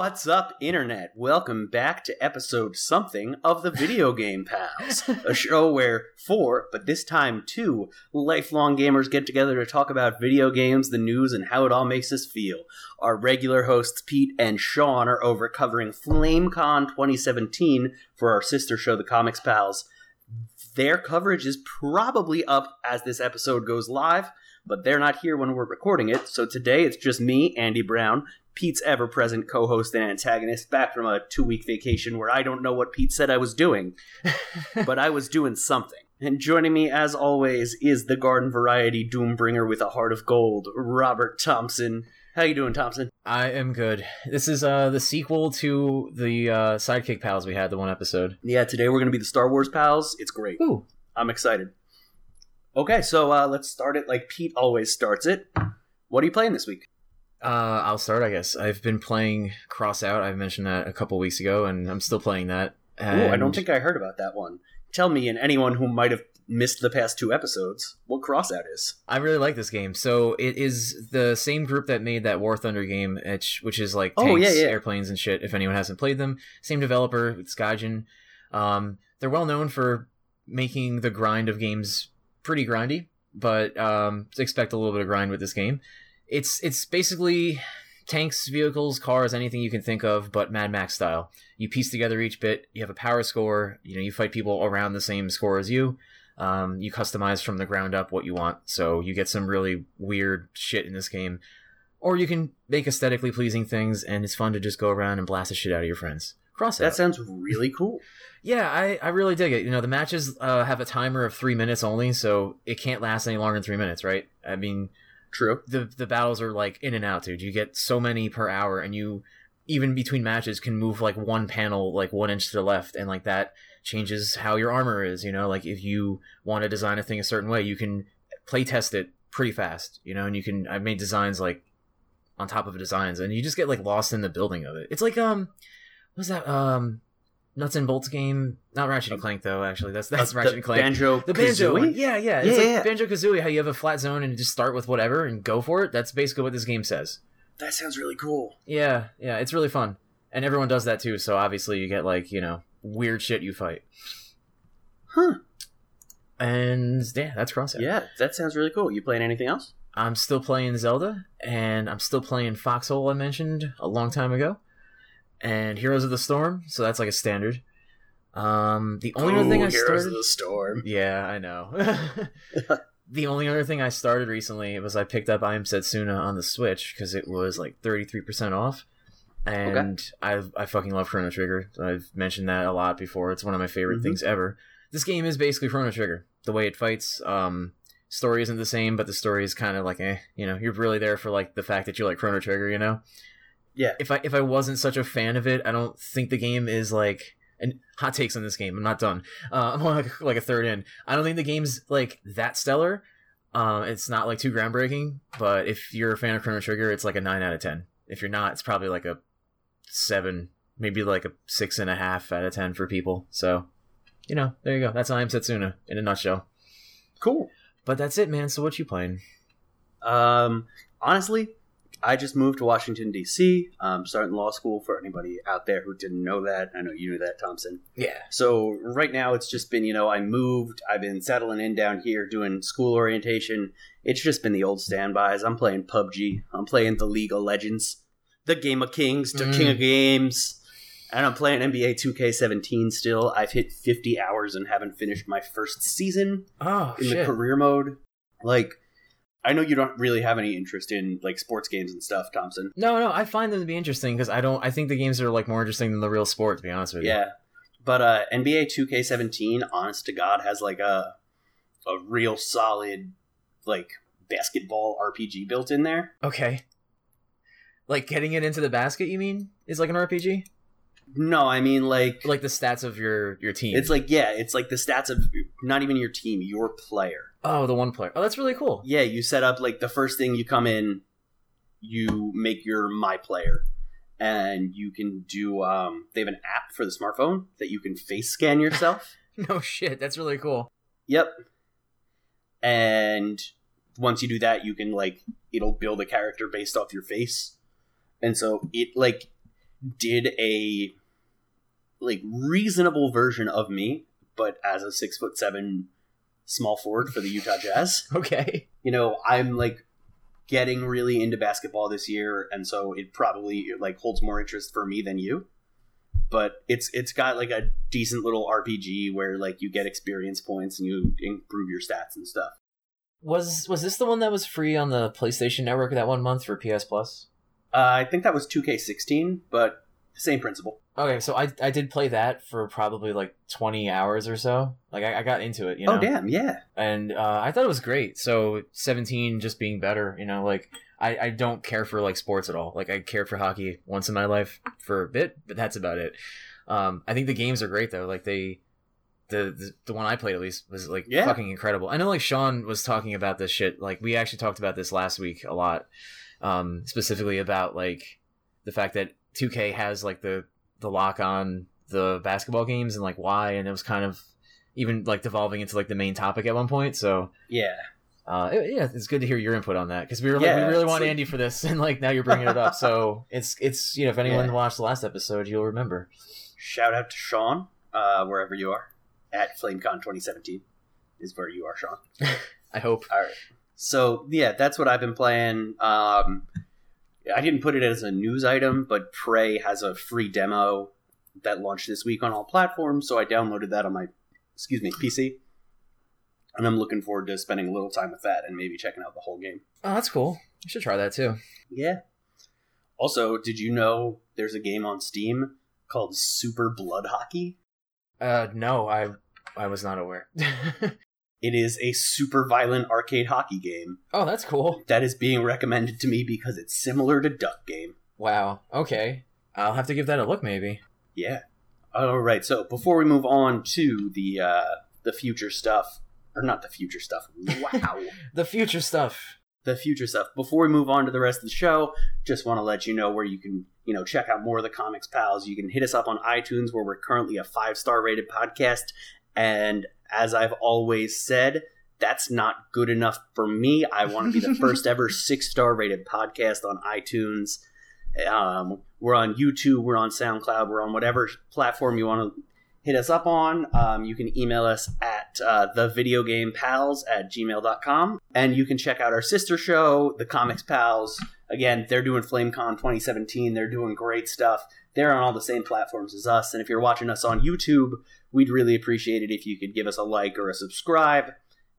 What's up, Internet? Welcome back to episode something of the Video Game Pals, a show where four, but this time two, lifelong gamers get together to talk about video games, the news, and how it all makes us feel. Our regular hosts, Pete and Sean, are over covering FlameCon 2017 for our sister show, The Comics Pals. Their coverage is probably up as this episode goes live, but they're not here when we're recording it, so today it's just me, Andy Brown, Pete's ever present co host and antagonist, back from a two week vacation where I don't know what Pete said I was doing, but I was doing something. And joining me, as always, is the garden variety doombringer with a heart of gold, Robert Thompson. How you doing, Thompson? I am good. This is uh the sequel to the uh Sidekick Pals we had the one episode. Yeah, today we're going to be the Star Wars pals. It's great. Ooh. I'm excited. Okay, so uh, let's start it like Pete always starts it. What are you playing this week? Uh I'll start, I guess. I've been playing Crossout. I mentioned that a couple weeks ago and I'm still playing that. Ooh, I don't think I heard about that one. Tell me and anyone who might have missed the past two episodes what Crossout is. I really like this game. So it is the same group that made that War Thunder game, which, which is like Oh, yeah, yeah. airplanes, and shit. If anyone hasn't played them, same developer, it's Gaijin. Um, they're well known for making the grind of games pretty grindy, but um, expect a little bit of grind with this game. It's it's basically tanks, vehicles, cars, anything you can think of, but Mad Max style. You piece together each bit. You have a power score. You know, you fight people around the same score as you. Um, you customize from the ground up what you want, so you get some really weird shit in this game. Or you can make aesthetically pleasing things, and it's fun to just go around and blast the shit out of your friends. Cross That out. sounds really cool. Yeah, I, I really dig it. You know, the matches uh, have a timer of three minutes only, so it can't last any longer than three minutes, right? I mean, True. the the battles are like in and out, dude. You get so many per hour, and you even between matches can move like one panel like one inch to the left, and like that changes how your armor is. You know, like if you want to design a thing a certain way, you can play test it pretty fast. You know, and you can I've made designs like on top of designs, and you just get like lost in the building of it. It's like um, was that um, nuts and bolts game? Not Ratchet and Clank though. Actually, that's that's Uh, Ratchet the and Clank. Banjo, The banjo, Kazooie? one. yeah, yeah, Yeah, it's like yeah. Banjo Kazooie. How you have a flat zone and just start with whatever and go for it. That's basically what this game says. That sounds really cool. Yeah, yeah, it's really fun, and everyone does that too. So obviously, you get like you know weird shit you fight, Huh. and yeah, that's Crossout. Yeah, that sounds really cool. You playing anything else? I'm still playing Zelda, and I'm still playing Foxhole. I mentioned a long time ago, and Heroes of the Storm. So that's like a standard. Um, the only other thing Ooh, I Heroes started. of the Storm. Yeah, I know. the only other thing I started recently was I picked up I Am Setsuna on the Switch because it was like 33% off. And I I fucking love Chrono Trigger. I've mentioned that a lot before. It's one of my favorite Mhm. things ever. This game is basically Chrono Trigger. The way it fights, um, story isn't the same, but the story is kind of like, eh, you know, you're really there for like the fact that you like Chrono Trigger, you know. Yeah. If I if I wasn't such a fan of it, I don't think the game is like. And hot takes on this game. I'm not done. Uh, I'm only like, like a third in. I don't think the game's like that stellar. Um, it's not like too groundbreaking, but if you're a fan of Chrono Trigger, it's like a nine out of ten. If you're not, it's probably like a seven, maybe like a six and a half out of ten for people. So, you know, there you go. That's I am Setsuna in a nutshell. Cool. But that's it, man. So what you playing? Um, honestly, I just moved to Washington D.C. I'm starting law school. For anybody out there who didn't know that, I know you knew that, Thompson. Yeah. So right now, it's just been you know I moved. I've been settling in down here doing school orientation. It's just been the old standbys. I'm playing PUBG. I'm playing the League of Legends, the Game of Kings, the Mm. King of Games, and I'm playing NBA 2K17 still. I've hit 50 hours and haven't finished my first season Oh in the career mode. Like, I know you don't really have any interest in like sports games and stuff, Thompson. No, no, I find them to be interesting because I don't. I think the games are like more interesting than the real sport. To be honest with you. Yeah, but uh, NBA 2K17, honest to God, has like a a real solid like basketball RPG built in there. Okay. Like getting it into the basket, you mean, is like an RPG? No, I mean like Like the stats of your your team. it's like yeah, it's like the stats of not even your team, your player. Oh, the one player. Oh, that's really cool. Yeah, you set up like the first thing you come in, you make your my player. And you can do. Um, they have an app for the smartphone that you can face scan yourself. No shit, that's really cool. Yep. And once you do that, you can like it'll build a character based off your face. And so it like did a like reasonable version of me, but as a six foot seven small forward for the Utah Jazz. Okay. You know, I'm like getting really into basketball this year, and so it probably like holds more interest for me than you. But it's it's got like a decent little RPG where like you get experience points and you improve your stats and stuff. Was was this the one that was free on the PlayStation Network that one month for PS Plus? Uh, I think that was 2K16, but same principle. Okay, so I I did play that for probably like twenty hours or so. Like I, I got into it, you know. Oh damn, yeah. and uh, I thought it was great. So 17 just being better, you know, like I, I don't care for like sports at all. Like I cared for hockey once in my life for a bit, but that's about it. Um, I think the games are great though. Like they, the, the the one I played at least was like Yeah. fucking incredible. I know like Sean was talking about this shit. Like we actually talked about this last week a lot, um, specifically about like the fact that 2K has like the the lock on the basketball games and like why, and it was kind of even like devolving into like the main topic at one point. So Yeah. uh, it- yeah, it's good to hear your input on that because we were like, Yeah, we really want like- Andy for this, and like now you're bringing it up. So it's it's you know if anyone Yeah. watched the last episode, you'll remember. Shout out to Sean, uh, wherever you are, at FlameCon 2017 is where you are, Sean. I hope. All right. So yeah, that's what I've been playing. Um, I didn't put it as a news item, but Prey has a free demo that launched this week on all platforms, so I downloaded that on my excuse me PC, and I'm looking forward to spending a little time with that and maybe checking out the whole game. Oh, that's cool. You should try that too. Yeah. Also, did you know there's a game on Steam called Super Blood Hockey? Uh, no, I I was not aware. It is a super violent arcade hockey game oh, that's cool. that is being recommended to me because it's similar to Duck Game. Wow. Okay, I'll have to give that a look maybe. Yeah. All right. So before we move on to the uh, the future stuff, or not the future stuff. Wow. The future stuff. the future stuff. Before we move on to the rest of the show, just want to let you know where you can, you know, check out more of the Comics Pals. You can hit us up on iTunes, where we're currently a five star rated podcast. And as I've always said, that's not good enough for me. I want to be the first ever six star rated podcast on iTunes. Um, we're on YouTube, we're on SoundCloud, we're on whatever platform you want to hit us up on. Um, you can email us at uh, thevideogamepals at gmail.com. And you can check out our sister show, The Comics Pals. Again, they're doing FlameCon 2017. They're doing great stuff. They're on all the same platforms as us. And if you're watching us on YouTube, we'd really appreciate it if you could give us a like or a subscribe.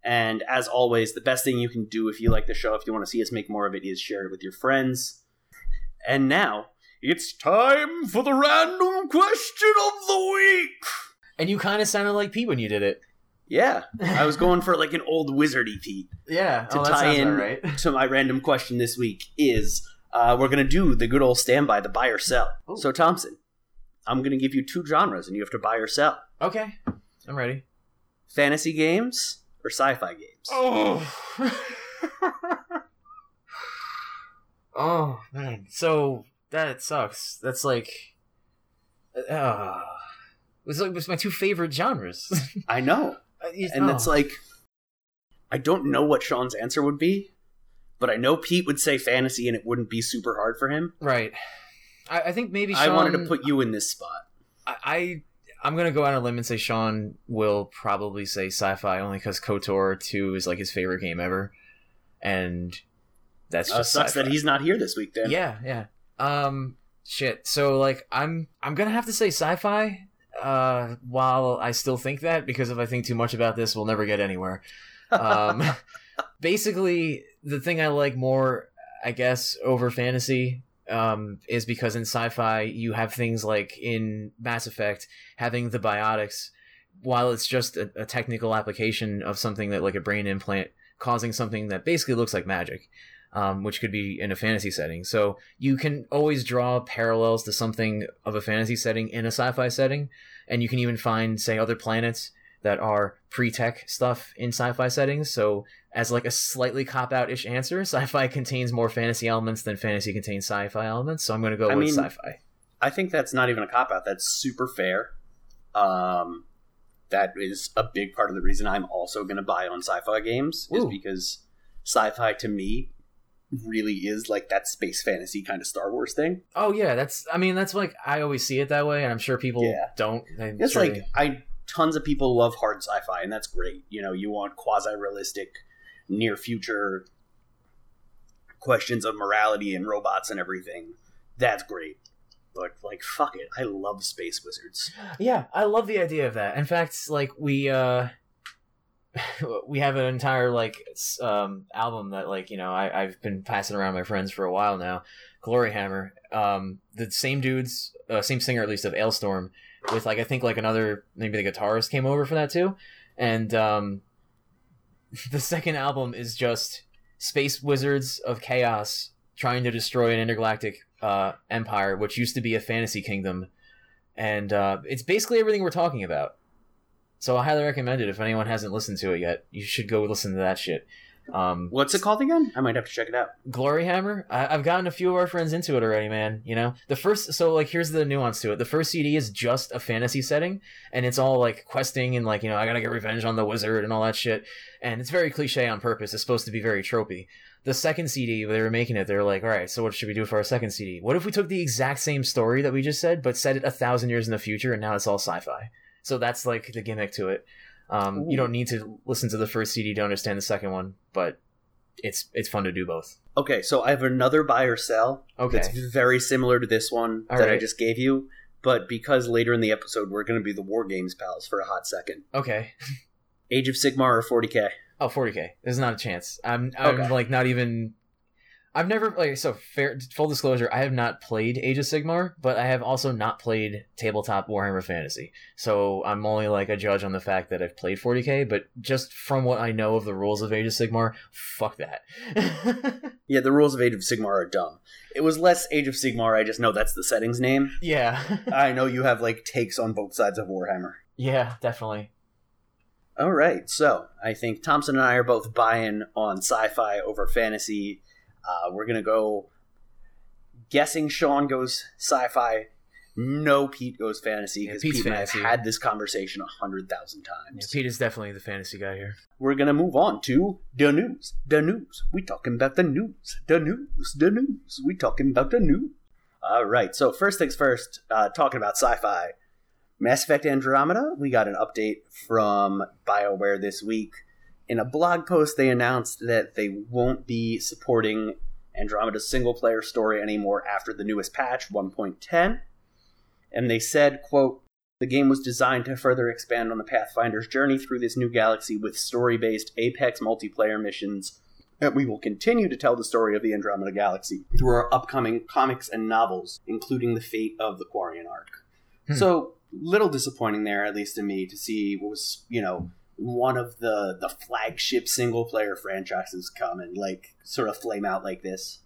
And as always, the best thing you can do if you like the show, if you want to see us make more of it, is share it with your friends. And now, it's time for the random question of the week. And you kind of sounded like Pete when you did it. Yeah, I was going for like an old wizardy Pete. Yeah. To oh, tie in right. to my random question this week is uh, we're going to do the good old standby, the buy or sell. Ooh. So, Thompson, I'm going to give you two genres and you have to buy or sell Okay, I'm ready. fantasy games or sci fi games. Oh. oh man. So that sucks. That's like uh it's like it's my two favorite genres. I know. And oh. it's like, I don't know what Sean's answer would be, but I know Pete would say fantasy and it wouldn't be super hard for him. right. I, I think maybe I wanted to put you in this spot. I, I I'm gonna go out on a limb and say Sean will probably say sci-fi only because KOTOR 2 is like his favorite game ever, and that's Uh, just sucks sci-fi. that he's not here this week then. Yeah, yeah. Um, shit. So like, I'm I'm gonna have to say sci-fi. Uh, while I still think that because if I think too much about this, we'll never get anywhere. Um, basically, the thing I like more, I guess, over fantasy. Um, is because in sci-fi you have things like in Mass Effect having the biotics, while it's just a, a technical application of something that like a brain implant causing something that basically looks like magic um, which could be in a fantasy setting. So you can always draw parallels to something of a fantasy setting in a sci-fi setting, and you can even find, say, other planets that are pre-tech stuff in sci-fi settings. So as like a slightly cop-out-ish answer, sci-fi contains more fantasy elements than fantasy contains sci-fi elements. So I'm going to go I with mean- sci-fi. I think that's not even a cop out. That's super fair. Um, that is a big part of the reason I'm also going to buy on sci-fi games is because sci-fi to me really is like that space fantasy kind of Star Wars thing. Oh yeah, that's. I mean, that's like I always see it that way, and I'm sure people Yeah. don't. I'm It's sure like they- I tons of people love hard sci-fi, and that's great. You know, you want quasi-realistic, near future questions of morality and robots and everything. That's great. But like, fuck it, I love space wizards. Yeah, I love the idea of that. In fact, like we uh we have an entire like um album that like, you know, I I've been passing around my friends for a while now. Gloryhammer. Um the same dudes, uh, same singer at least of Alestorm with like I think like another maybe the guitarist came over for that too. And um the second album is just space wizards of chaos trying to destroy an intergalactic uh empire which used to be a fantasy kingdom and uh, it's basically everything we're talking about. So I highly recommend it. If anyone hasn't listened to it yet, you should go listen to that shit. Um, What's it called again? I might have to check it out. Gloryhammer. I- I've gotten a few of our friends into it already, man. You know, the first. So like, here's the nuance to it. The first CD is just a fantasy setting, and it's all like questing and like you know, I gotta get revenge on the wizard and all that shit. And it's very cliche on purpose. It's supposed to be very tropey. The second CD, they were making it, they were like, all right, so what should we do for our second CD? What if we took the exact same story that we just said, but set it a thousand years in the future, and now it's all sci-fi. So that's like the gimmick to it. Um, you don't need to listen to the first CD to understand the second one, but it's it's fun to do both. Okay, so I have another buy or sell Okay. that's very similar to this one All that I just gave you, but because later in the episode we're going to be the War Games pals for a hot second. Okay. Age of Sigmar or 40k? Oh, 40k. There's not a chance. I'm I'm Okay. like not even I've never like so fair full disclosure, I have not played Age of Sigmar, but I have also not played tabletop Warhammer Fantasy. So I'm only like a judge on the fact that I've played 40k, but just from what I know of the rules of Age of Sigmar, fuck that. Yeah, the rules of Age of Sigmar are dumb. It was less Age of Sigmar, I just know that's the settings name. yeah. I know you have like takes on both sides of Warhammer. yeah, definitely. All right, so I think Thompson and I are both buying on sci-fi over fantasy. Uh, we're gonna go. Guessing Sean goes sci-fi. No, Pete goes fantasy because Pete's Pete and I have had this conversation a hundred thousand Yeah, times. Pete is definitely the fantasy guy here. We're gonna move on to the news. The news. We talking about the news. The news. The news. We talking about the news. All right. So first things first. Uh, talking about sci-fi. Mass Effect Andromeda. We got an update from BioWare this week. In a blog post, they announced that they won't be supporting Andromeda's single-player story anymore after the newest patch 1.10. And they said, "quote the game was designed to further expand on the Pathfinder's journey through this new galaxy with story based Apex multiplayer missions. And we will continue to tell the story of the Andromeda Galaxy through our upcoming comics and novels, including the fate of the Quarian arc. Hmm. So, little disappointing there, at least to me, to see what was, you know, one of the, the flagship single player franchises come and, like, sort of flame out like this.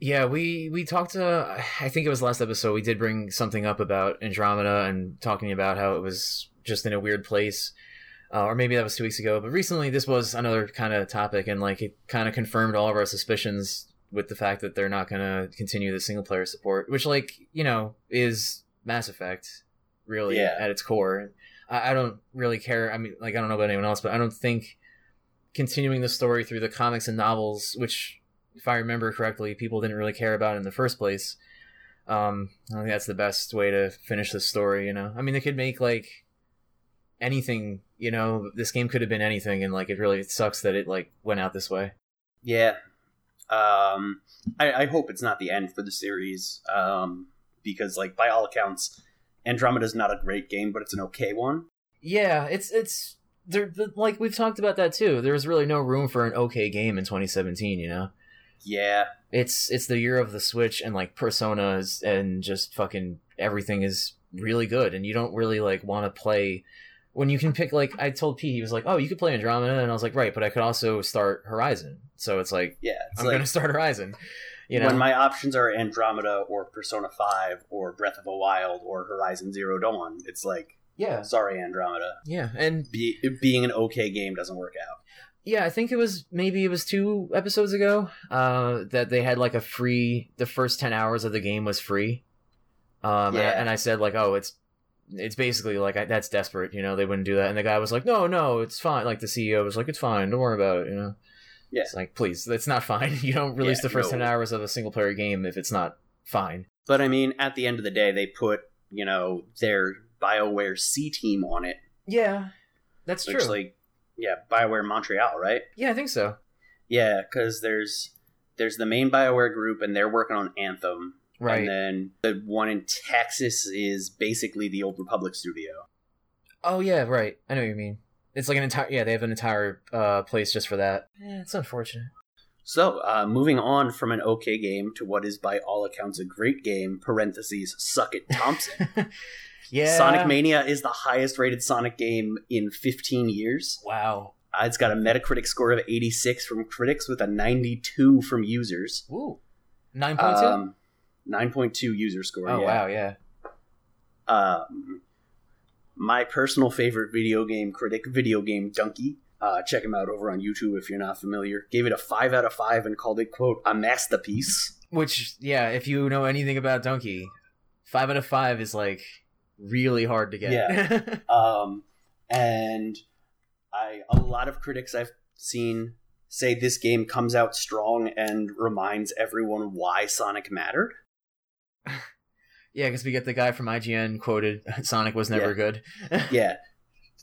Yeah, we we talked. Uh, I think it was last episode. We did bring something up about Andromeda and talking about how it was just in a weird place, uh, or maybe that was two weeks ago. But recently, this was another kind of topic, and like it kind of confirmed all of our suspicions with the fact that they're not going to continue the single player support, which, like you know, is Mass Effect, really Yeah. at its core. I, I don't really care. I mean, like I don't know about anyone else, but I don't think continuing the story through the comics and novels, which if I remember correctly, people didn't really care about in the first place. Um, I think that's the best way to finish the story. You know, I mean, they could make like anything. You know, this game could have been anything, and like it really sucks that it like went out this way. Yeah. Um, I, I hope it's not the end for the series. Um, because like by all accounts, Andromeda's not a great game, but it's an okay one. Yeah, it's it's there. Like we've talked about that too. There's really no room for an okay game in 2017. You know. Yeah. it's it's the year of the switch and like personas and just fucking everything is really good and you don't really like want to play when you can pick like i told pete he was like oh you could play andromeda and i was like right but i could also start horizon so it's like Yeah. It's i'm like gonna start horizon you know? when my options are Andromeda or Persona 5 or Breath of the Wild or Horizon Zero Dawn, it's like, yeah. sorry, Andromeda. yeah and Be, being an okay game doesn't work out. yeah i think it was maybe it was two episodes ago uh that they had like a free the first 10 hours of the game was free. Um and I- Yeah. and i said like oh it's it's basically like I, that's desperate you know they wouldn't do that. And the guy was like no no it's fine. Like the ceo was like it's fine. Don't worry about it you know Yeah. It's like, please, that's not fine. You don't release Yeah, the first no. 10 hours of a single player game if it's not fine. But I mean, at the end of the day, they put you know their Bioware C team on it, Yeah, that's which true. like yeah, Bioware Montreal, right? yeah, I think so. Yeah, because there's there's the main Bioware group, and they're working on Anthem, Right. And then the one in Texas is basically the Old Republic studio. oh, yeah, right. I know what you mean. It's like an entire, yeah, they have an entire uh, place just for that. Yeah, it's unfortunate. So, uh, moving on from an okay game to what is by all accounts a great game, parentheses, Suck It Thompson. yeah. Sonic Mania is the highest rated Sonic game in 15 years. Wow. Uh, it's got a Metacritic score of 86 from critics with a 92 from users. Ooh. 9.2? Um, 9.2 user score. oh, yeah. wow, yeah. Um, my personal favorite video game critic, Video Game Donkey. Uh, check him out over on YouTube if you're not familiar. Gave it a 5 out of 5 and called it, quote, a masterpiece. Which, yeah, if you know anything about Donkey, 5 out of 5 is like really hard to get. Yeah. Um, and I a lot of critics I've seen say this game comes out strong and reminds everyone why Sonic mattered. yeah, because we get the guy from IGN quoted Sonic was never Yeah. good. Yeah.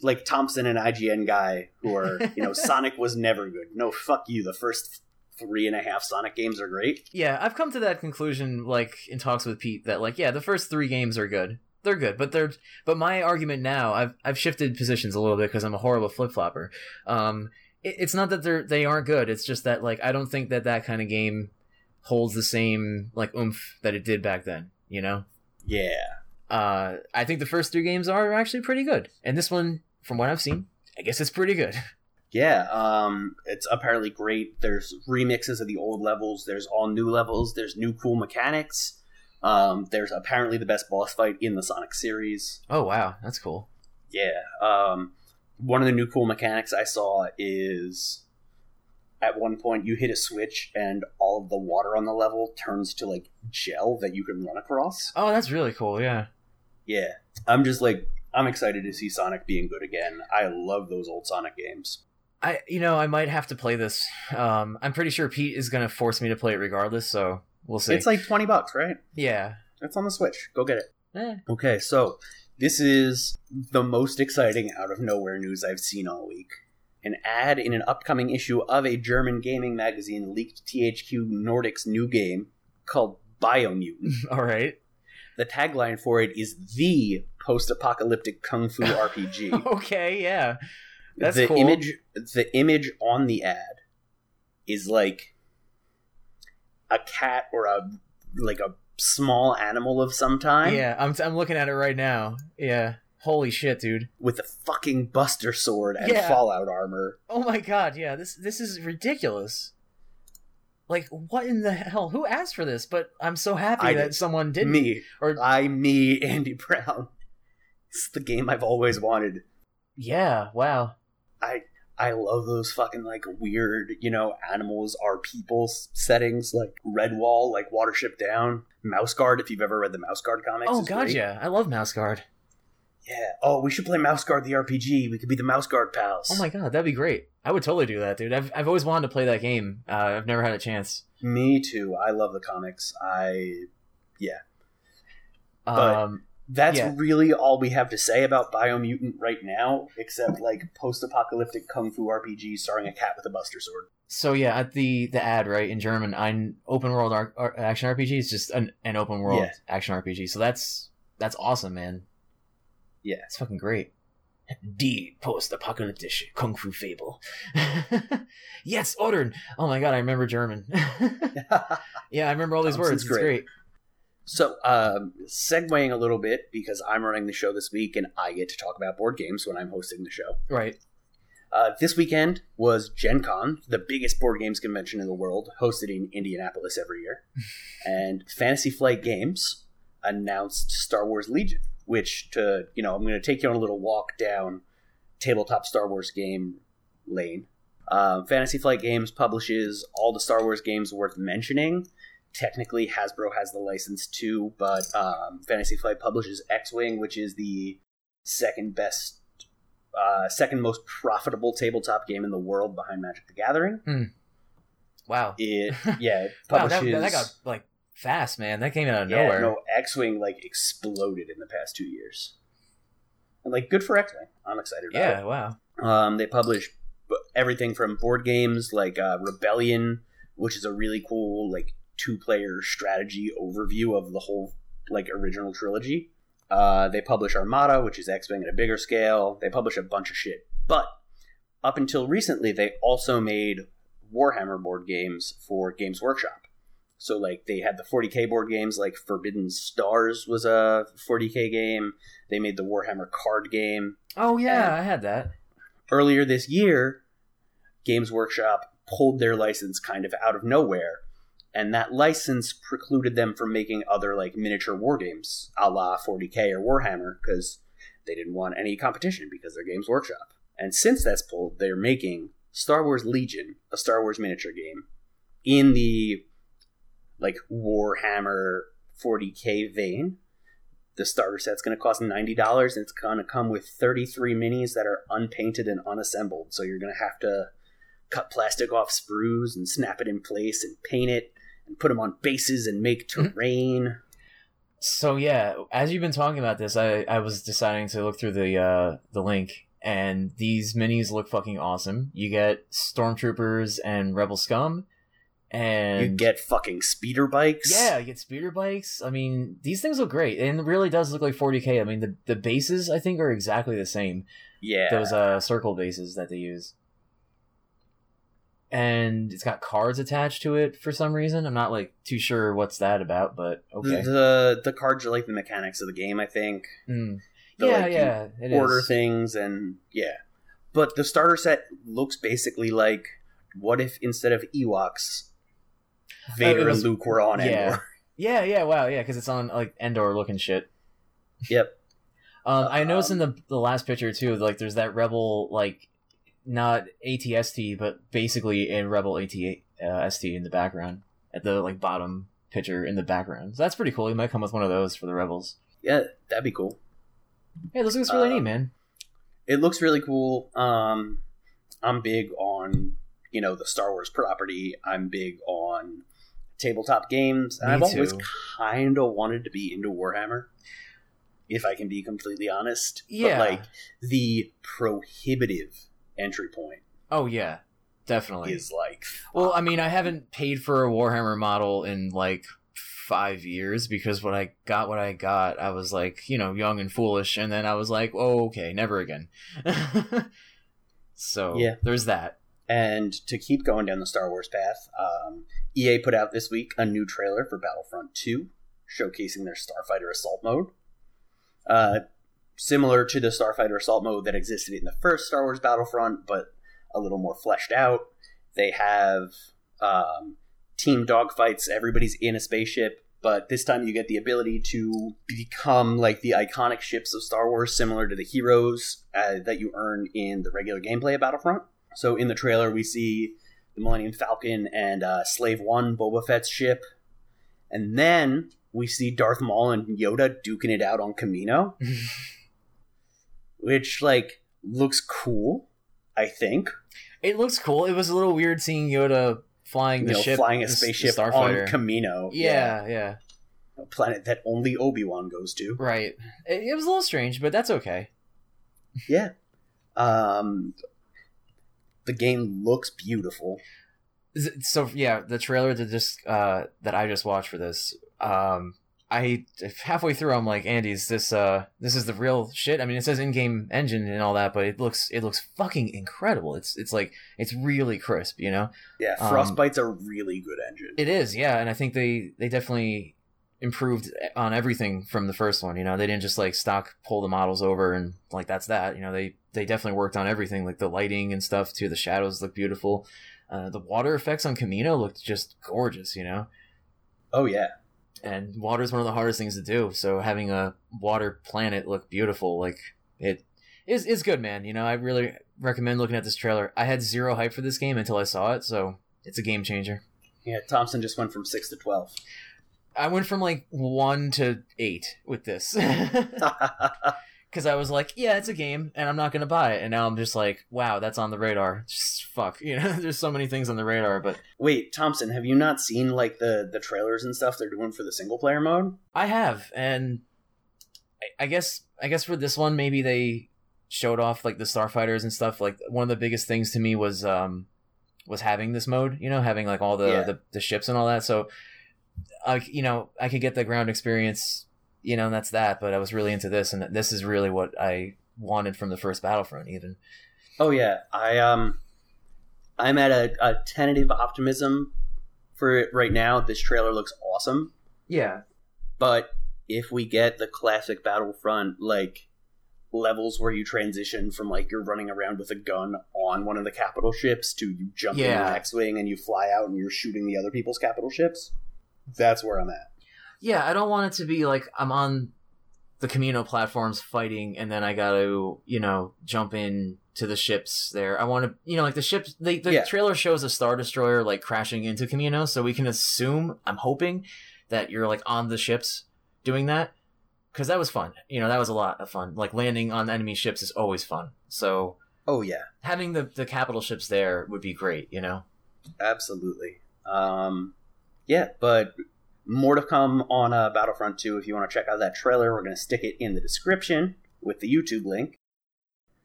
Like Thompson and IGN guy who are, you know, Sonic was never good. No, fuck you. The first three and a half Sonic games are great. Yeah, I've come to that conclusion, like in talks with Pete, that like, yeah, the first three games are good. They're good, but they're. But my argument now, I've I've shifted positions a little bit because I'm a horrible flip flopper. Um, it, it's not that they're they aren't good. It's just that like I don't think that that kind of game holds the same like oomph that it did back then. You know. Yeah. Uh, I think the first three games are actually pretty good, and this one, from what I've seen, I guess it's pretty good. Yeah, um, it's apparently great. There's remixes of the old levels. There's all new levels. There's new cool mechanics. Um, there's apparently the best boss fight in the Sonic series. Oh wow, that's cool. Yeah. Um, one of the new cool mechanics I saw is at one point you hit a switch and all of the water on the level turns to like gel that you can run across. Oh, that's really cool. Yeah. Yeah. I'm just like I'm excited to see Sonic being good again. I love those old Sonic games. I you know I might have to play this. Um, I'm pretty sure Pete is gonna force me to play it regardless, so we'll see. It's like 20 bucks, right? yeah. It's on the Switch. Go get it. Eh. Okay, so this is the most exciting out of nowhere news I've seen all week. An ad in an upcoming issue of a German gaming magazine leaked THQ Nordic's new game called Biomutant. All right. the tagline for it is the post-apocalyptic kung fu RPG. okay. Yeah. That's the cool. image the image on the ad is like a cat or a like a small animal of some time Yeah. I'm I'm looking at it right now. Yeah. Holy shit, dude. with a fucking buster sword and Yeah. fallout armor Oh my god. Yeah. This this is ridiculous. Like what in the hell? Who asked for this? But I'm so happy I that did. someone did. me Or i me andy brown it's the game i've always wanted yeah. Wow. i i love those fucking like weird you know animals are people settings like redwall like watership down mouse guard if you've ever read the mouse guard comics Oh god. great. Yeah. I love Mouse Guard. Yeah oh we should play mouse guard the rpg we could be the mouse guard pals Oh my god. That'd be great. I would totally do that, dude. I've I've always wanted to play that game. Uh, I've never had a chance. me too i love the comics i yeah. But- Um. that's Yeah. really all we have to say about Biomutant right now, except like post-apocalyptic kung fu RPG starring a cat with a buster sword. So yeah, at the the ad right in German, ein open world ar- ar- action RPG is just an, an open world Yeah. action RPG. So that's that's awesome, man. Yeah. it's fucking great. D post-apocalyptic Kung Fu Fable. yes, ordern. Oh my god, I remember German. yeah, I remember all these Thompson's words. It's great. great. so, um, segueing a little bit because I'm running the show this week and I get to talk about board games when I'm hosting the show. Right. Uh, this weekend was Gen Con, the biggest board games convention in the world, hosted in Indianapolis every year. and Fantasy Flight Games announced Star Wars Legion, which, to, you know, I'm going to take you on a little walk down tabletop Star Wars game lane. Um, Fantasy Flight Games publishes all the Star Wars games worth mentioning. Technically, Hasbro has the license too, but um, Fantasy Flight publishes X Wing, which is the second best uh, second most profitable tabletop game in the world behind Magic the Gathering. Hmm. Wow. It yeah, it Wow, publishes. that, that got like fast, man. That came out of yeah, nowhere. no, X Wing like exploded in the past two years, and like good for X Wing. I'm excited about yeah, it. wow. Um, they publish b- everything from board games like uh, Rebellion, which is a really cool like two player strategy overview of the whole like original trilogy. Uh, they publish Armada, which is X Wing at a bigger scale. They publish a bunch of shit, but up until recently, they also made Warhammer board games for Games Workshop. So like they had the 40k board games, like Forbidden Stars was a 40k game. They made the Warhammer card game Oh yeah, I had that. earlier this year, Games Workshop pulled their license kind of out of nowhere, and that license precluded them from making other like miniature war games, a la 40k or Warhammer, because they didn't want any competition because they're Games Workshop. And since that's pulled, they're making Star Wars Legion, a Star Wars miniature game, in the like Warhammer 40k vein. The starter set's going to cost ninety dollars, and it's going to come with thirty-three minis that are unpainted and unassembled. So you're going to have to cut plastic off sprues and snap it in place and paint it and put them on bases and make terrain. So yeah, as you've been talking about this, I, I was deciding to look through the uh, the link, and these minis look fucking awesome. You get stormtroopers and rebel scum, and you get fucking speeder bikes. yeah, you get speeder bikes. I mean, these things look great, and it really does look like 40k. I mean, the the bases I think are exactly the same. yeah. Those uh circle bases that they use. And it's got cards attached to it for some reason. I'm not like too sure what's that about, but okay. The the cards are like the mechanics of the game. I think Mm. the, yeah, like, yeah, it order is. things and yeah. But the starter set looks basically like what if instead of Ewoks, Vader was- and Luke were on yeah. Endor. Yeah, yeah, wow, yeah, because it's on like Endor looking shit. Yep. Um, I noticed in Um, the the last picture too, like there's that Rebel like not ATST, but basically a Rebel ATST uh, in the background at the like bottom picture in the background. So that's pretty cool. You might come with one of those for the Rebels. Yeah, that'd be cool. Yeah, this looks really Um, neat, man. It looks really cool. Um, I'm big on you know the Star Wars property. I'm big on tabletop games, and Me I've always kind of wanted to be into Warhammer. If I can be completely honest, Yeah. but like the prohibitive entry point Oh yeah, definitely. is like Well, I mean, I haven't paid for a Warhammer model in like five years because when I got what I got, I was like, you know, young and foolish, and then I was like, oh, okay, never again. so Yeah. there's that. And to keep going down the Star Wars path, um, EA put out this week a new trailer for Battlefront 2, showcasing their Starfighter Assault mode. Uh, similar to the Starfighter Assault mode that existed in the first Star Wars Battlefront, but a little more fleshed out. They have um, team dogfights, everybody's in a spaceship, but this time you get the ability to become like the iconic ships of Star Wars, similar to the heroes uh, that you earn in the regular gameplay of Battlefront. So in the trailer, we see the Millennium Falcon and uh, Slave One, Boba Fett's ship, and then we see Darth Maul and Yoda duking it out on Kamino, which like looks cool. I think It looks cool. It was a little weird seeing Yoda flying the you know, ship, flying a the the spaceship Starfighter. on Kamino, yeah, yeah, a planet that only Obi Wan goes to. right. It, it was a little strange, but that's okay. Yeah. Um, the game looks beautiful. So yeah, the trailer that just uh, that I just watched for this, um, I halfway through I'm like, Andy, is this uh this is the real shit? I mean, it says in-game engine and all that, but it looks it looks fucking incredible. It's it's like it's really crisp, you know. Yeah, Um, Frostbite's a really good engine. It is, yeah, and I think they they definitely improved on everything from the first one. You know, they didn't just like stock pull the models over and like that's that. You know, they they definitely worked on everything, like the lighting and stuff too. The shadows look beautiful. Uh, the water effects on Kamino looked just gorgeous. You know, oh yeah, and water is one of the hardest things to do. So having a water planet look beautiful, like it is is good, man. You know, I really recommend looking at this trailer. I had zero hype for this game until I saw it, so it's a game changer. yeah. Thompson just went from six to twelve. I went from like one to eight with this because I was like, yeah, it's a game, and I'm not gonna buy it. And now I'm just like, wow, that's on the radar. Just fuck, you know, there's so many things on the radar. But Wait, Thompson, have you not seen like the the trailers and stuff they're doing for the single player mode? I have, and I, I guess I guess for this one, maybe they showed off like the starfighters and stuff. Like one of the biggest things to me was um was having this mode, you know, having like all the Yeah. the, the ships and all that. So, like you know, I could get the ground experience, you know, and that's that. But I was really into this, and this is really what I wanted from the first Battlefront, even. Oh yeah, I um, I'm at a, a tentative optimism for it right now. This trailer looks awesome, Yeah, but if we get the classic Battlefront like levels where you transition from like you're running around with a gun on one of the capital ships to you jump in Yeah. an X-wing and you fly out and you're shooting the other people's capital ships, that's where I'm at. yeah. I don't want it to be like I'm on the Kamino platforms fighting, and then I got to you know jump in to the ships there. I want to you know like the ships. The, the Yeah. trailer shows a star destroyer like crashing into Kamino, so we can assume. I'm hoping that you're like on the ships doing that because that was fun. You know that was a lot of fun. Like landing on enemy ships is always fun. So Oh yeah, having the the capital ships there would be great. You know. Absolutely. Um, yeah, but more to come on uh, Battlefront 2. If you want to check out that trailer, we're going to stick it in the description with the YouTube link.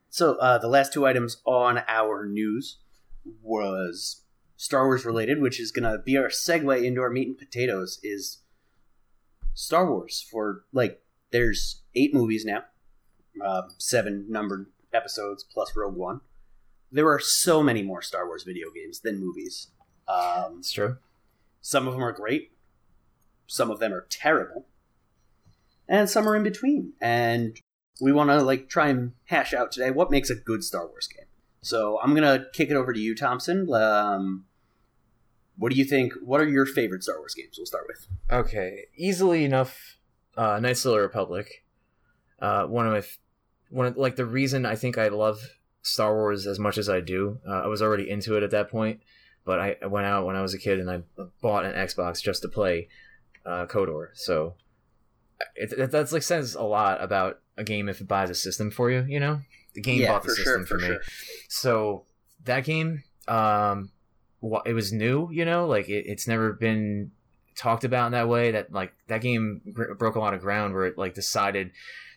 So, uh, the last two items on our news was Star Wars related, which is going to be our segue into our meat and potatoes, is Star Wars. For, like, there's eight movies now, uh, seven numbered episodes plus Rogue One. There are so many more Star Wars video games than movies. Um, It's true. Some of them are great, some of them are terrible, and some are in between. And we want to like try and hash out today what makes a good Star Wars game. So I'm gonna kick it over to you, Thompson. Um, what do you think? What are your favorite Star Wars games? We'll start with. Okay, easily enough. Uh, Knights of the Republic. Uh, one of my, f- one of, like the reason I think I love Star Wars as much as I do. Uh, I was already into it at that point, but I, I went out when I was a kid and I bought an Xbox just to play uh, KOTOR. So it, it, that's like says a lot about a game if it buys a system for you. You know, the game yeah, bought the system sure, for for me. sure. So that game, um, it was new, you know, like it, it's never been talked about in that way. That like that game broke a lot of ground where it like decided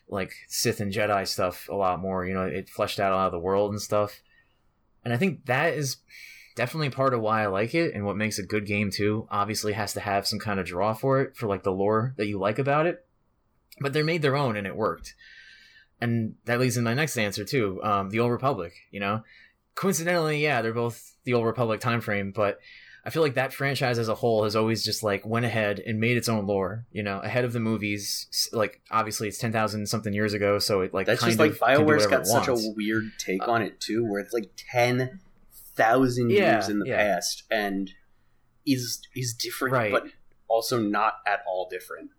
like Sith and Jedi stuff a lot more. You know, it fleshed out a lot of the world and stuff. And I think that is definitely part of why I like it and what makes a good game too. Obviously, has to have some kind of draw for it for like the lore that you like about it. But they made their own and it worked. And that leads to my next answer too. Um, the Old Republic, you know, coincidentally, yeah, they're both the Old Republic time frame, but I feel like that franchise as a whole has always just like went ahead and made its own lore, you know, ahead of the movies. Like obviously it's ten thousand something years ago, so it like That's just like of can do Bioware's got such a weird take Uh, on it too, where it's like ten thousand Yeah, years in the yeah. past, and is is different, Right. but also not at all different.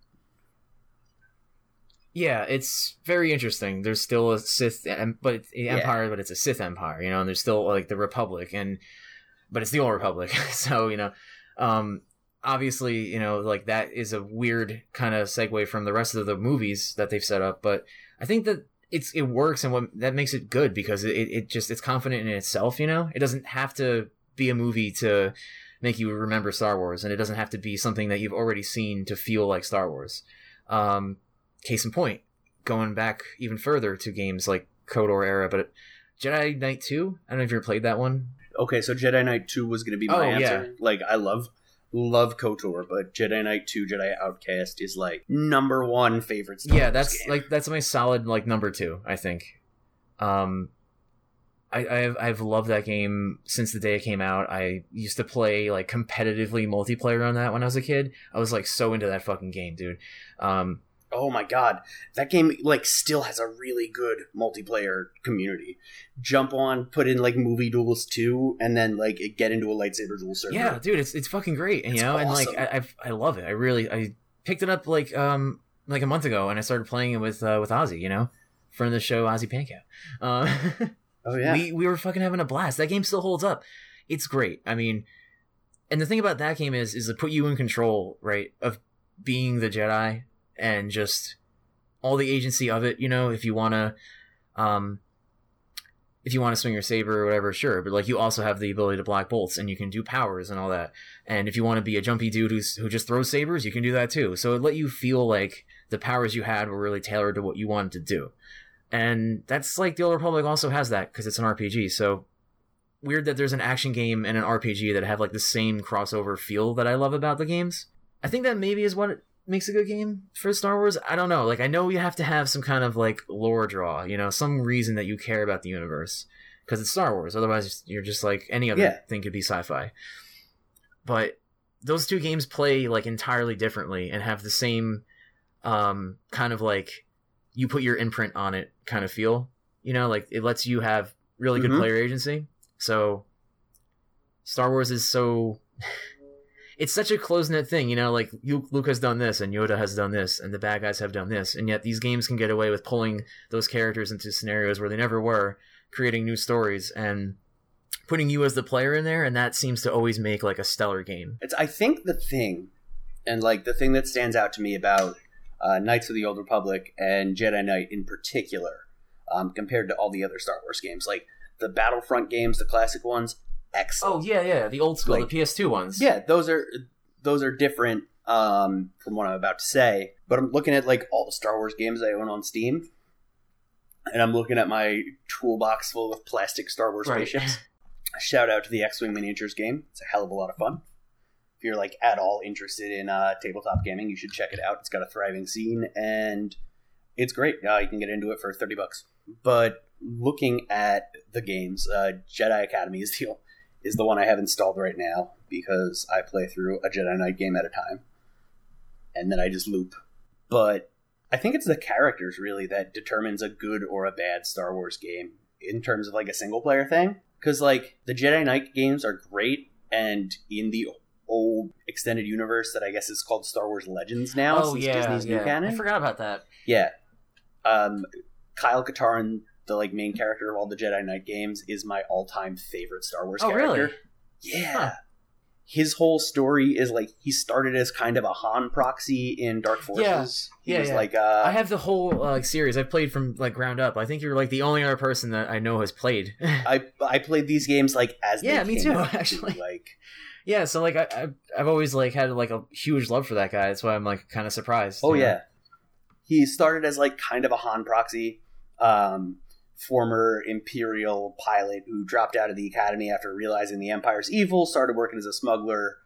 Yeah, it's very interesting. There's still a Sith, but the Yeah. Empire, but it's a Sith Empire, you know. And there's still like the Republic, and but it's the Old Republic. so you know, um, obviously, you know, like that is a weird kind of segue from the rest of the movies that they've set up. But I think that it's it works, and what that makes it good because it it just it's confident in itself. You know, it doesn't have to be a movie to make you remember Star Wars, and it doesn't have to be something that you've already seen to feel like Star Wars. Um, case in point, going back even further to games like KOTOR era, but Jedi Knight 2, I don't know if you ever played that one. Okay, so Jedi Knight Two was going to be my Oh, answer. Like I love love Kotor, but Jedi Knight Two, Jedi Outcast is like number one favorite. Star yeah, Wars that's game. like that's my solid like number 2, I think. Um I, I've I've loved that game since the day it came out. I used to play like competitively multiplayer on that when I was a kid. I was like so into that fucking game, dude. Um, oh my god, that game like still has a really good multiplayer community. Jump on, put in like movie duels two, and then like get into a lightsaber duel server. Yeah, dude, it's it's fucking great, and you know, and like. I I've, I love it. I really I picked it up like um like a month ago, and I started playing it with uh, with Ozzy, you know, friend of the show, Ozzy Pancake. Uh, Oh yeah. we we were fucking having a blast. That game still holds up. It's great. I mean, and the thing about that game is is to put you in control, right, of being the Jedi and just all the agency of it. You know, if you want to, um, if you want to swing your saber or whatever, sure. But like you also have the ability to block bolts and you can do powers and all that. And if you want to be a jumpy dude who's, who just throws sabers, you can do that too. So it let you feel like the powers you had were really tailored to what you wanted to do. And that's like the Old Republic also has that because it's an RPG. So weird that there's an action game and an RPG that have like the same crossover feel that I love about the games. I think that maybe is what makes a good game for Star Wars. I don't know. Like I know you have to have some kind of like lore draw, you know, some reason that you care about the universe because it's Star Wars. Otherwise, you're just like any other Yeah. thing could be sci-fi. But those two games play like entirely differently and have the same um kind of like you put your imprint on it kind of feel. You know, like it lets you have really good Mhm. player agency. So Star Wars is so it's such a close knit thing, you know. Like Luke has done this, and Yoda has done this, and the bad guys have done this, and yet these games can get away with pulling those characters into scenarios where they never were, creating new stories and putting you as the player in there, and that seems to always make like a stellar game. It's I think the thing, and like the thing that stands out to me about uh, Knights of the Old Republic and Jedi Knight in particular, um, compared to all the other Star Wars games, like the Battlefront games, the classic ones, excellent. Oh yeah, yeah, the old school, Like- the PS2 ones. yeah, those are those are different um, from what I'm about to say. But I'm looking at like all the Star Wars games I own on Steam, and I'm looking at my toolbox full of plastic Star Wars Right. spaceships. Shout out to the X-wing miniatures game; it's a hell of a lot of fun. If you're like at all interested in uh, tabletop gaming, you should check it out. It's got a thriving scene, and it's great. Uh, you can get into it for thirty bucks. But looking at the games, uh, Jedi Academy is the is the one I have installed right now because I play through a Jedi Knight game at a time, and then I just loop. But I think it's the characters really that determines a good or a bad Star Wars game in terms of like a single player thing. Because like the Jedi Knight games are great, and in the old extended universe that I guess is called Star Wars Legends now, Oh since yeah, Disney's new yeah. canon. I forgot about that. Yeah. Um, Kyle Katarn, the like main character of all the Jedi Knight games, is my all-time favorite Star Wars Oh character. really? Yeah. Huh. His whole story is like he started as kind of a Han proxy in Dark Forces. Yeah, He Yeah, was yeah. like uh I have the whole uh, like series. I've played from like ground up. I think you're like the only other person that I know has played. I I played these games like as Yeah, me too, out, actually. Like yeah, so like I, I've, I've always like had like a huge love for that guy. That's why I'm like kind of surprised. oh you know? yeah. He started as like kind of a Han proxy. Um former imperial pilot who dropped out of the academy after realizing the empire's evil started working as a smuggler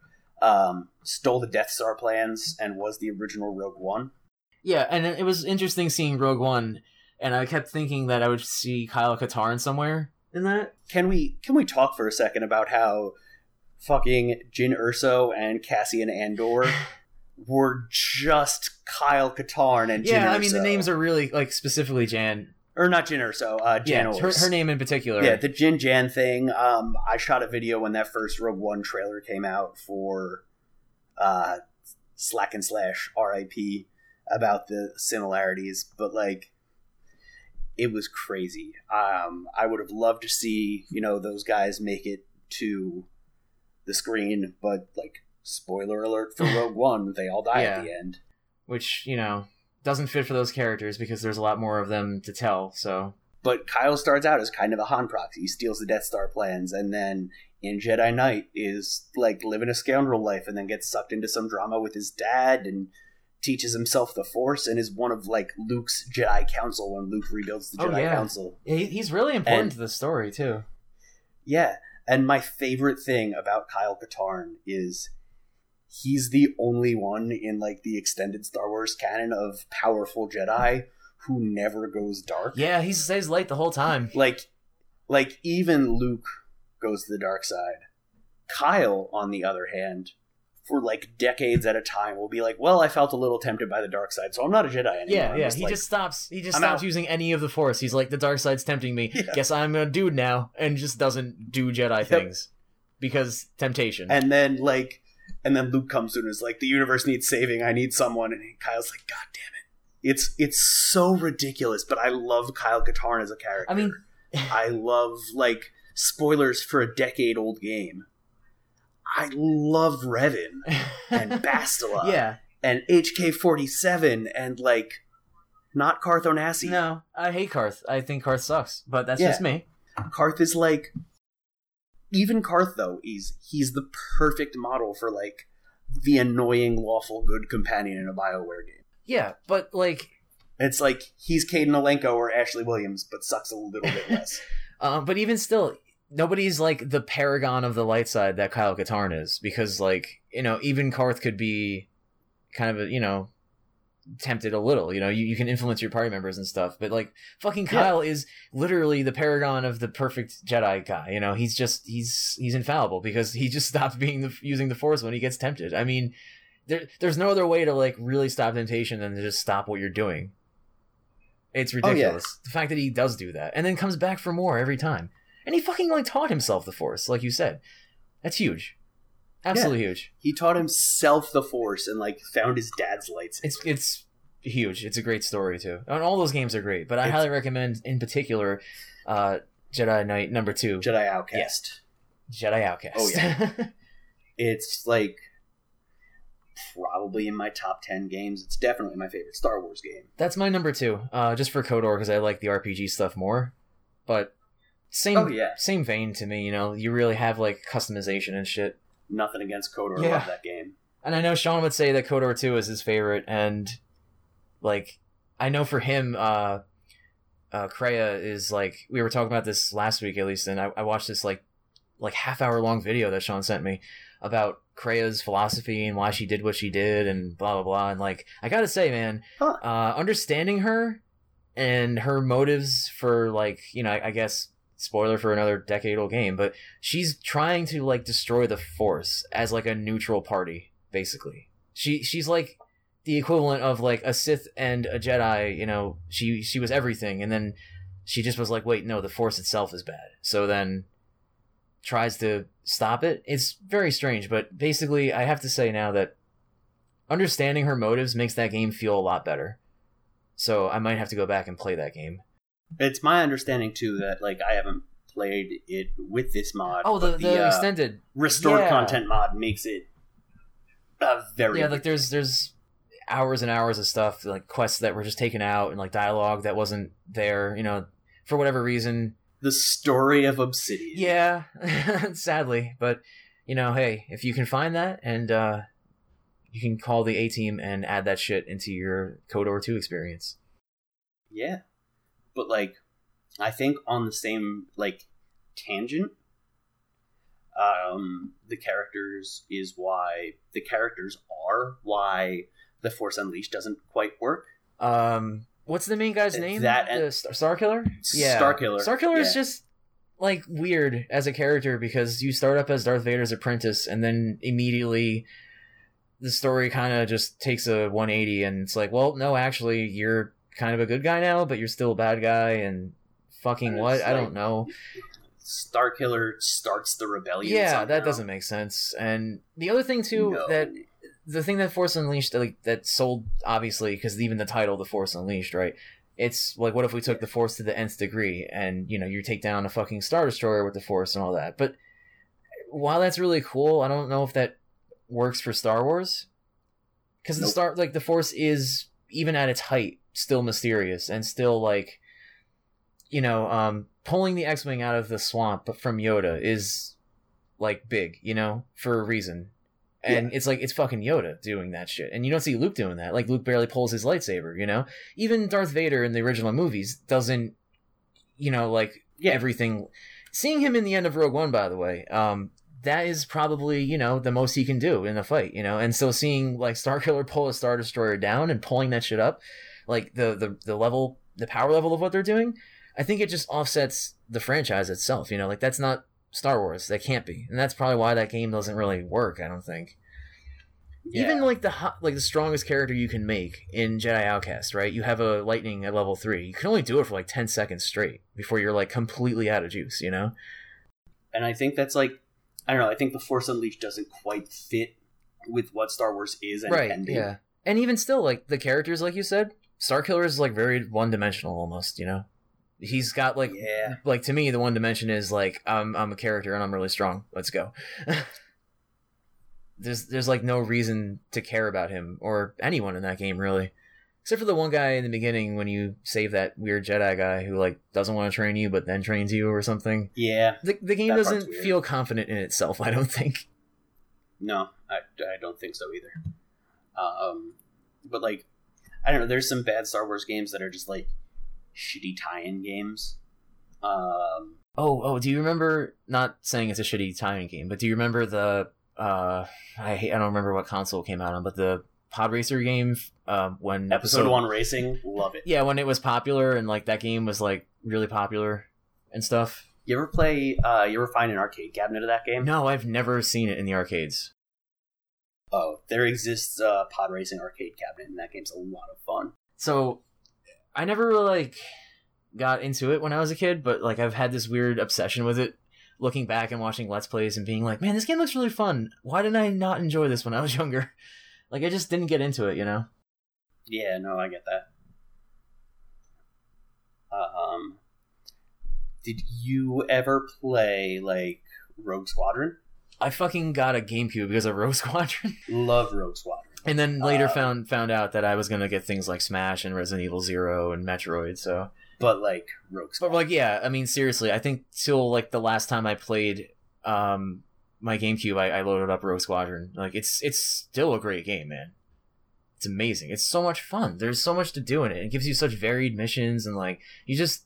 um, stole the death star plans and was the original rogue one Yeah, and it was interesting seeing Rogue One, and I kept thinking that I would see Kyle Katarn somewhere in that. can we can we talk for a second about how fucking Jyn Erso and Cassian Andor were just Kyle Katarn and Jin yeah, I mean the names are really like specifically Jan. Or not Jyn Erso, uh, Jan yeah, her, her name in particular. Yeah, the Jyn Jan thing. Um, I shot a video when that first Rogue One trailer came out for uh, Slack and Slash RIP about the similarities, but like it was crazy. Um, I would have loved to see you know those guys make it to the screen, but like spoiler alert for Rogue One, they all die Yeah. at the end. which you know doesn't fit for those characters because there's a lot more of them to tell. So But Kyle starts out as kind of a Han proxy. He steals the Death Star plans, and then in Jedi Knight is like living a scoundrel life, and then gets sucked into some drama with his dad, and teaches himself the Force, and is one of like Luke's Jedi Council when Luke rebuilds the Oh, Jedi yeah. Council. he, he's really important And- to the story too. Yeah, and my favorite thing about Kyle Katarn is he's the only one in like the extended Star Wars canon of powerful Jedi who never goes dark. Yeah, he stays light the whole time. like like even Luke goes to the dark side. Kyle, on the other hand, for like decades at a time, will be like, "Well, I felt a little tempted by the dark side, so I'm not a Jedi anymore." Yeah, I'm yeah. He like- just stops. He just I'm stops out. using any of the Force. He's like, the dark side's tempting me. Yeah. Guess I'm a dude now, and just doesn't do Jedi things because temptation. and then like, and then Luke comes to and is like, "The universe needs saving. I need someone." And Kyle's like, "God damn it!" It's it's so ridiculous, but I love Kyle Katarn as a character. I mean, I love like spoilers for a decade old game. I love Revan and Bastila. yeah. and HK-47 and like not Carth Onasi. No, I hate Karth. I think Karth sucks, but that's Yeah. just me. Karth is like even Karth though is he's the perfect model for like the annoying lawful good companion in a Bioware game. Yeah, but like It's like he's Kaidan Alenko or Ashley Williams, but sucks a little bit less. Um, but even still, nobody's like the paragon of the light side that Kyle Katarn is, because like you know, even Karth could be kind of a you know tempted a little. You know, you, you can influence your party members and stuff, but like fucking Yeah. Kyle is literally the paragon of the perfect Jedi guy. You know, he's just he's he's infallible because he just stops being the using the Force when he gets tempted. I mean. There, there's no other way to like really stop temptation than to just stop what you're doing. It's Oh, yeah. ridiculous. The fact that he does do that and then comes back for more every time. And he fucking like taught himself the force, like you said. That's huge. Absolutely huge. he taught himself the Force and like found his dad's lights. It's it's huge. It's a great story too. And all those games are great, but I It's- highly recommend in particular uh Jedi Knight number 2, Jedi Outcast. Jedi Outcast. Oh, yeah. It's like probably in my top ten games. It's definitely my favorite Star Wars game. That's my number 2. Uh just for KOTOR cuz I like the RPG stuff more. But same Oh, yeah. same vein to me, you know. You really have like customization and shit. Nothing against Kotor. I Yeah. love that game. And I know Sean would say that KOTOR 2 is his favorite, and like I know for him, uh uh Kreia is like we were talking about this last week at least, and I, I watched this like like half hour long video that Sean sent me about Kreia's philosophy and why she did what she did and blah blah blah. And like I gotta say, man, Huh. uh understanding her and her motives for like, you know, I, I guess spoiler for another decade old game, but she's trying to like destroy the force as like a neutral party basically. She she's like the equivalent of like a sith and a jedi you know she she was everything and then she just was like wait no the force itself is bad. So then tries to stop it. It's very strange but basically i have to say now that understanding her motives makes that game feel a lot better. So i might have to go back and play that game It's my understanding too that like I haven't played it with this mod. oh the, but the, uh, extended restored yeah. content mod makes it a very yeah like there's there's hours and hours of stuff like quests that were just taken out and like dialogue that wasn't there you know for whatever reason the story of Obsidian. yeah sadly but you know hey if you can find that and uh you can call the a team and add that shit into your KOTOR 2 experience Yeah. But like I think on the same like tangent um the characters is why the characters are why the Force Unleashed doesn't quite work. um what's the main guy's name That and- the Star, Starkiller yeah Starkiller. Star Killer is just like weird as a character because you start up as Darth Vader's apprentice and then immediately the story kind of just takes a 180 and it's like, well, no, actually, you're kind of a good guy now, but you're still a bad guy and fucking what? it's I don't know. Starkiller starts the rebellion. Yeah, that doesn't make sense. And the other thing too No. that the thing that Force Unleashed like that sold obviously because even the title, the Force Unleashed, right? It's like, what if we took the Force to the nth degree, and you know, you take down a fucking Star Destroyer with the Force and all that. But while that's really cool, I don't know if that works for Star Wars because the Star like the Force is even at its height still mysterious and still like you know um pulling the X-wing out of the swamp from Yoda is like big, you know, for a reason. And it's like it's fucking Yoda doing that shit. And you don't see Luke doing that. Like Luke barely pulls his lightsaber, you know? Even Darth Vader in the original movies doesn't you know, like Yeah. everything seeing him in the end of Rogue One, by the way, um, that is probably, you know, the most he can do in a fight, you know? And so seeing like Starkiller pull a Star Destroyer down and pulling that shit up, like the the, the level the power level of what they're doing, I think it just offsets the franchise itself. You know, like that's not Star Wars. That can't be, and that's probably why that game doesn't really work. I don't think. Yeah. Even like the ho- like the strongest character you can make in Jedi Outcast, right? You have a lightning at level three. You can only do it for like ten seconds straight before you're like completely out of juice. You know? and I think that's like I don't know. I think the Force Unleashed doesn't quite fit with what Star Wars is and right? can be. Yeah. And even still, like the characters, like you said, Starkiller is like very one dimensional almost. You know, he's got like yeah. like to me the one dimension is like I'm I'm a character and I'm really strong. Let's go. there's there's like no reason to care about him or anyone in that game really. Except for the one guy in the beginning when you save that weird Jedi guy who like doesn't want to train you but then trains you or something. Yeah, The the game doesn't feel confident in itself, I don't think. no, I, I don't think so either. Um, but like, I don't know. There's some bad Star Wars games that are just like shitty tie-in games. Um, Oh, oh, do you remember not saying it's a shitty tie-in game, but do you remember the uh I hate, I don't remember what console it came out on, but the Pod Racer game um when episode one racing, love it. Yeah, when it was popular and like that game was like really popular and stuff. You ever play? Uh, you ever find an arcade cabinet of that game? No, I've never seen it in the arcades. Oh, there exists a pod racing arcade cabinet, and that game's a lot of fun. So I never really like got into it when I was a kid, but like I've had this weird obsession with it. Looking back and watching Let's Plays and being like, man, this game looks really fun. Why didn't I not enjoy this when I was younger? Like I just didn't get into it, you know? Yeah, no, I get that. Um, did you ever play like Rogue Squadron? I fucking got a GameCube because of Rogue Squadron, Love Rogue Squadron. and then later Uh, found found out that I was gonna get things like Smash and Resident Evil Zero and Metroid. So, But like Rogue but Squadron. like, yeah, I mean, seriously, I think till like the last time I played um my GameCube, I, I loaded up Rogue Squadron. Like, it's it's still a great game, man. It's amazing. It's so much fun. There's so much to do in it. It gives you such varied missions, and like you just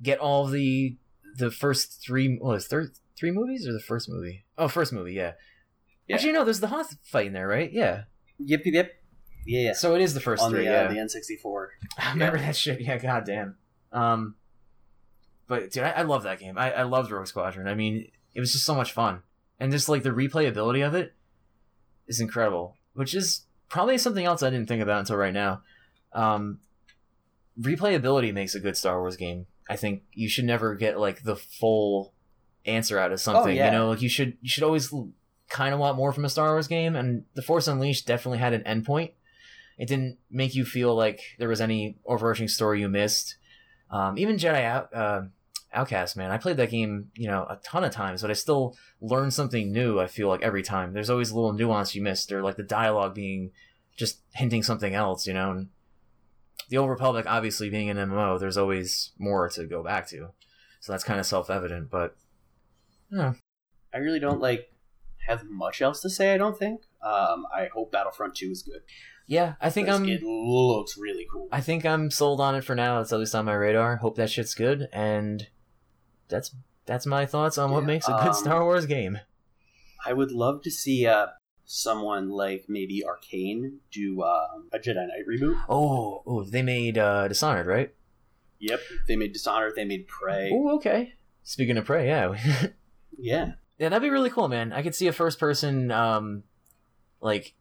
get all the the first three. Well, it's third three movies or the first movie? Oh, first movie, yeah. Yeah. Actually, no. There's the Hoth fight in there, right? Yeah. Yep, yep, yep. Yeah, yeah. So it is the first On three. the, yeah. uh, the N64. I remember that shit. Yeah, goddamn. Um, but dude, I, I love that game. I, I loved Rogue Squadron. I mean, it was just so much fun, and just like the replayability of it is incredible. Which is probably something else I didn't think about until right now. Um, replayability makes a good Star Wars game. I think you should never get like the full answer out of something. yeah. You know, like you should you should always kind of want more from a Star Wars game. And The Force Unleashed definitely had an endpoint. It didn't make you feel like there was any overarching story you missed. Um, even Jedi Out, uh, Outcast, man, I played that game, you know, a ton of times, but I still learned something new. I feel like every time there's always a little nuance you missed, or like the dialogue being just hinting something else, you know. And the Old Republic, obviously being an MMO, there's always more to go back to, so that's kind of self evident. But yeah, I really don't like have much else to say. I don't think. Um, I hope Battlefront Two is good. yeah, I think I'm. It looks really cool. I think I'm sold on it for now. It's at least on my radar. Hope that shit's good, and that's that's my thoughts on what makes a good um, Star Wars game. I would love to see uh, someone like maybe Arkane do um, a Jedi Knight reboot. Oh, oh, they made uh, Dishonored, right? Yep, they made Dishonored, they made Prey. Oh, okay. Speaking of Prey, yeah, Yeah, yeah, that'd be really cool, man. I could see a first-person, um, like,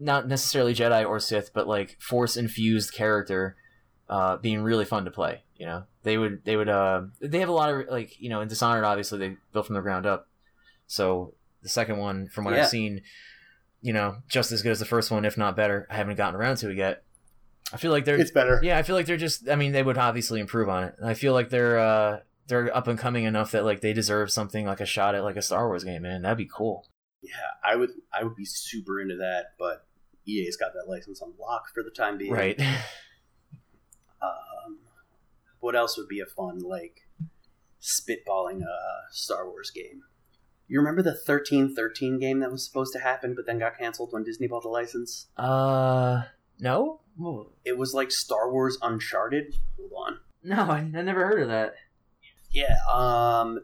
not necessarily Jedi or Sith, but like Force-infused character, uh, being really fun to play. You know, they would, they would, uh, they have a lot of like, you know, in Dishonored, obviously they built from the ground up. So the second one, from what Yeah. I've seen, you know, just as good as the first one, if not better. I haven't gotten around to it yet. I feel like they're it's better. yeah, I feel like they're just. I mean, they would obviously improve on it. And I feel like they're uh they're up and coming enough that like they deserve something like a shot at like a Star Wars game. Man, that'd be cool. Yeah, I would I would be super into that, but EA's got that license on lock for the time being. Right. Um, what else would be a fun like spitballing a Star Wars game? You remember the thirteen thirteen game that was supposed to happen, but then got canceled when Disney bought the license? uh, no, It was like Star Wars Uncharted. Hold on. no, I, I never heard of that. Yeah, um,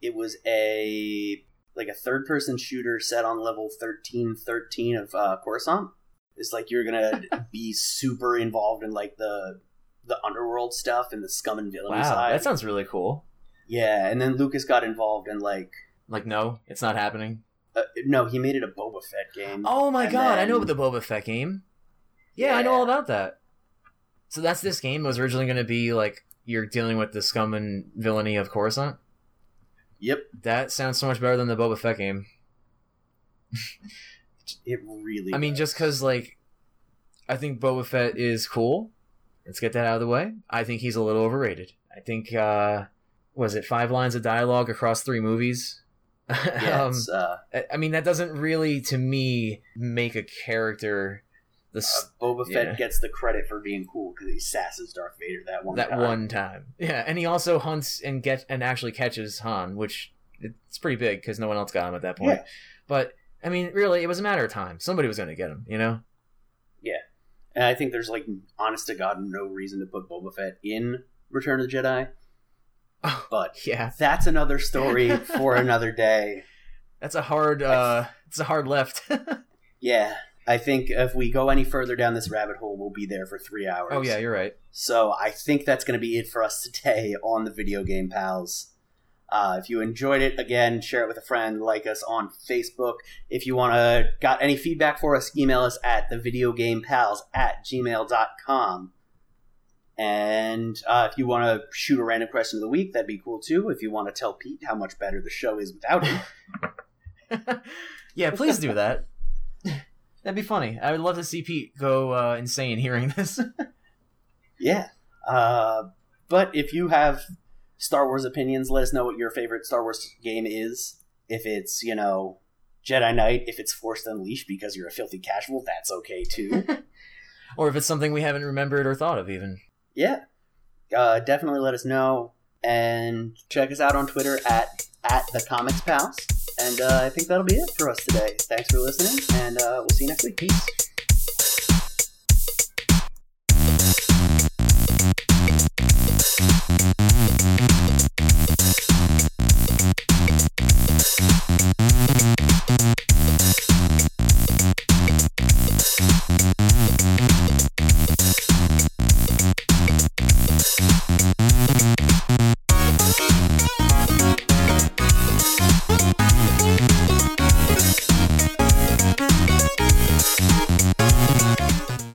it was a like a third person shooter set on level thirteen thirteen of uh, Coruscant. It's like you're gonna be super involved in like the the underworld stuff and the scum and villainy Wow, side. that sounds really cool. yeah, and then Lucas got involved in like Like, no, it's not happening. uh, no, he made it a Boba Fett game. Oh my And god, I know then- the Boba Fett game. Yeah, I know all about that. So that's this game was originally going to be like you're dealing with the scum and villainy of Coruscant. Yep, That sounds so much better than the Boba Fett game. it really. I mean, does. just because like, I think Boba Fett is cool. Let's get that out of the way. I think he's a little overrated. I think uh was it five lines of dialogue across three movies? yeah, um, uh, I- I mean, that doesn't really, to me, make a character This Uh, Boba Fett Yeah. gets the credit for being cool because he sasses Darth Vader that one that time. one time, yeah, and he also hunts and get and actually catches Han, which it's pretty big because no one else got him at that point. Yeah. But I mean, really, it was a matter of time. Somebody was going to get him, you know. Yeah, and I think there's like, honest to God, no reason to put Boba Fett in Return of the Jedi. Oh, But yeah, that's another story for another day. that's a hard. uh It's a hard left. Yeah, I think if we go any further down this rabbit hole, we'll be there for three hours. oh yeah, you're right. So I think that's going to be it for us today on the Video Game Pals. Uh, if you enjoyed it, again, share it with a friend, like us on Facebook. If you want to got any feedback for us, email us at thevideogamepals at gmail.com. And uh, if you want to shoot a random question of the week, that'd be cool too. If you want to tell Pete how much better the show is without him. yeah, please do that. That'd be funny. I would love to see Pete go uh, insane hearing this. Yeah. Uh, but if you have Star Wars opinions, let us know what your favorite Star Wars game is. If it's, you know, Jedi Knight, if it's Forced Unleashed because you're a filthy casual, that's okay too. or if it's something we haven't remembered or thought of, even. yeah. Uh, definitely let us know. And check us out on Twitter at, at the Comics Pals. And uh, I think that'll be it for us today. Thanks for listening, and uh, we'll see you next week. Peace.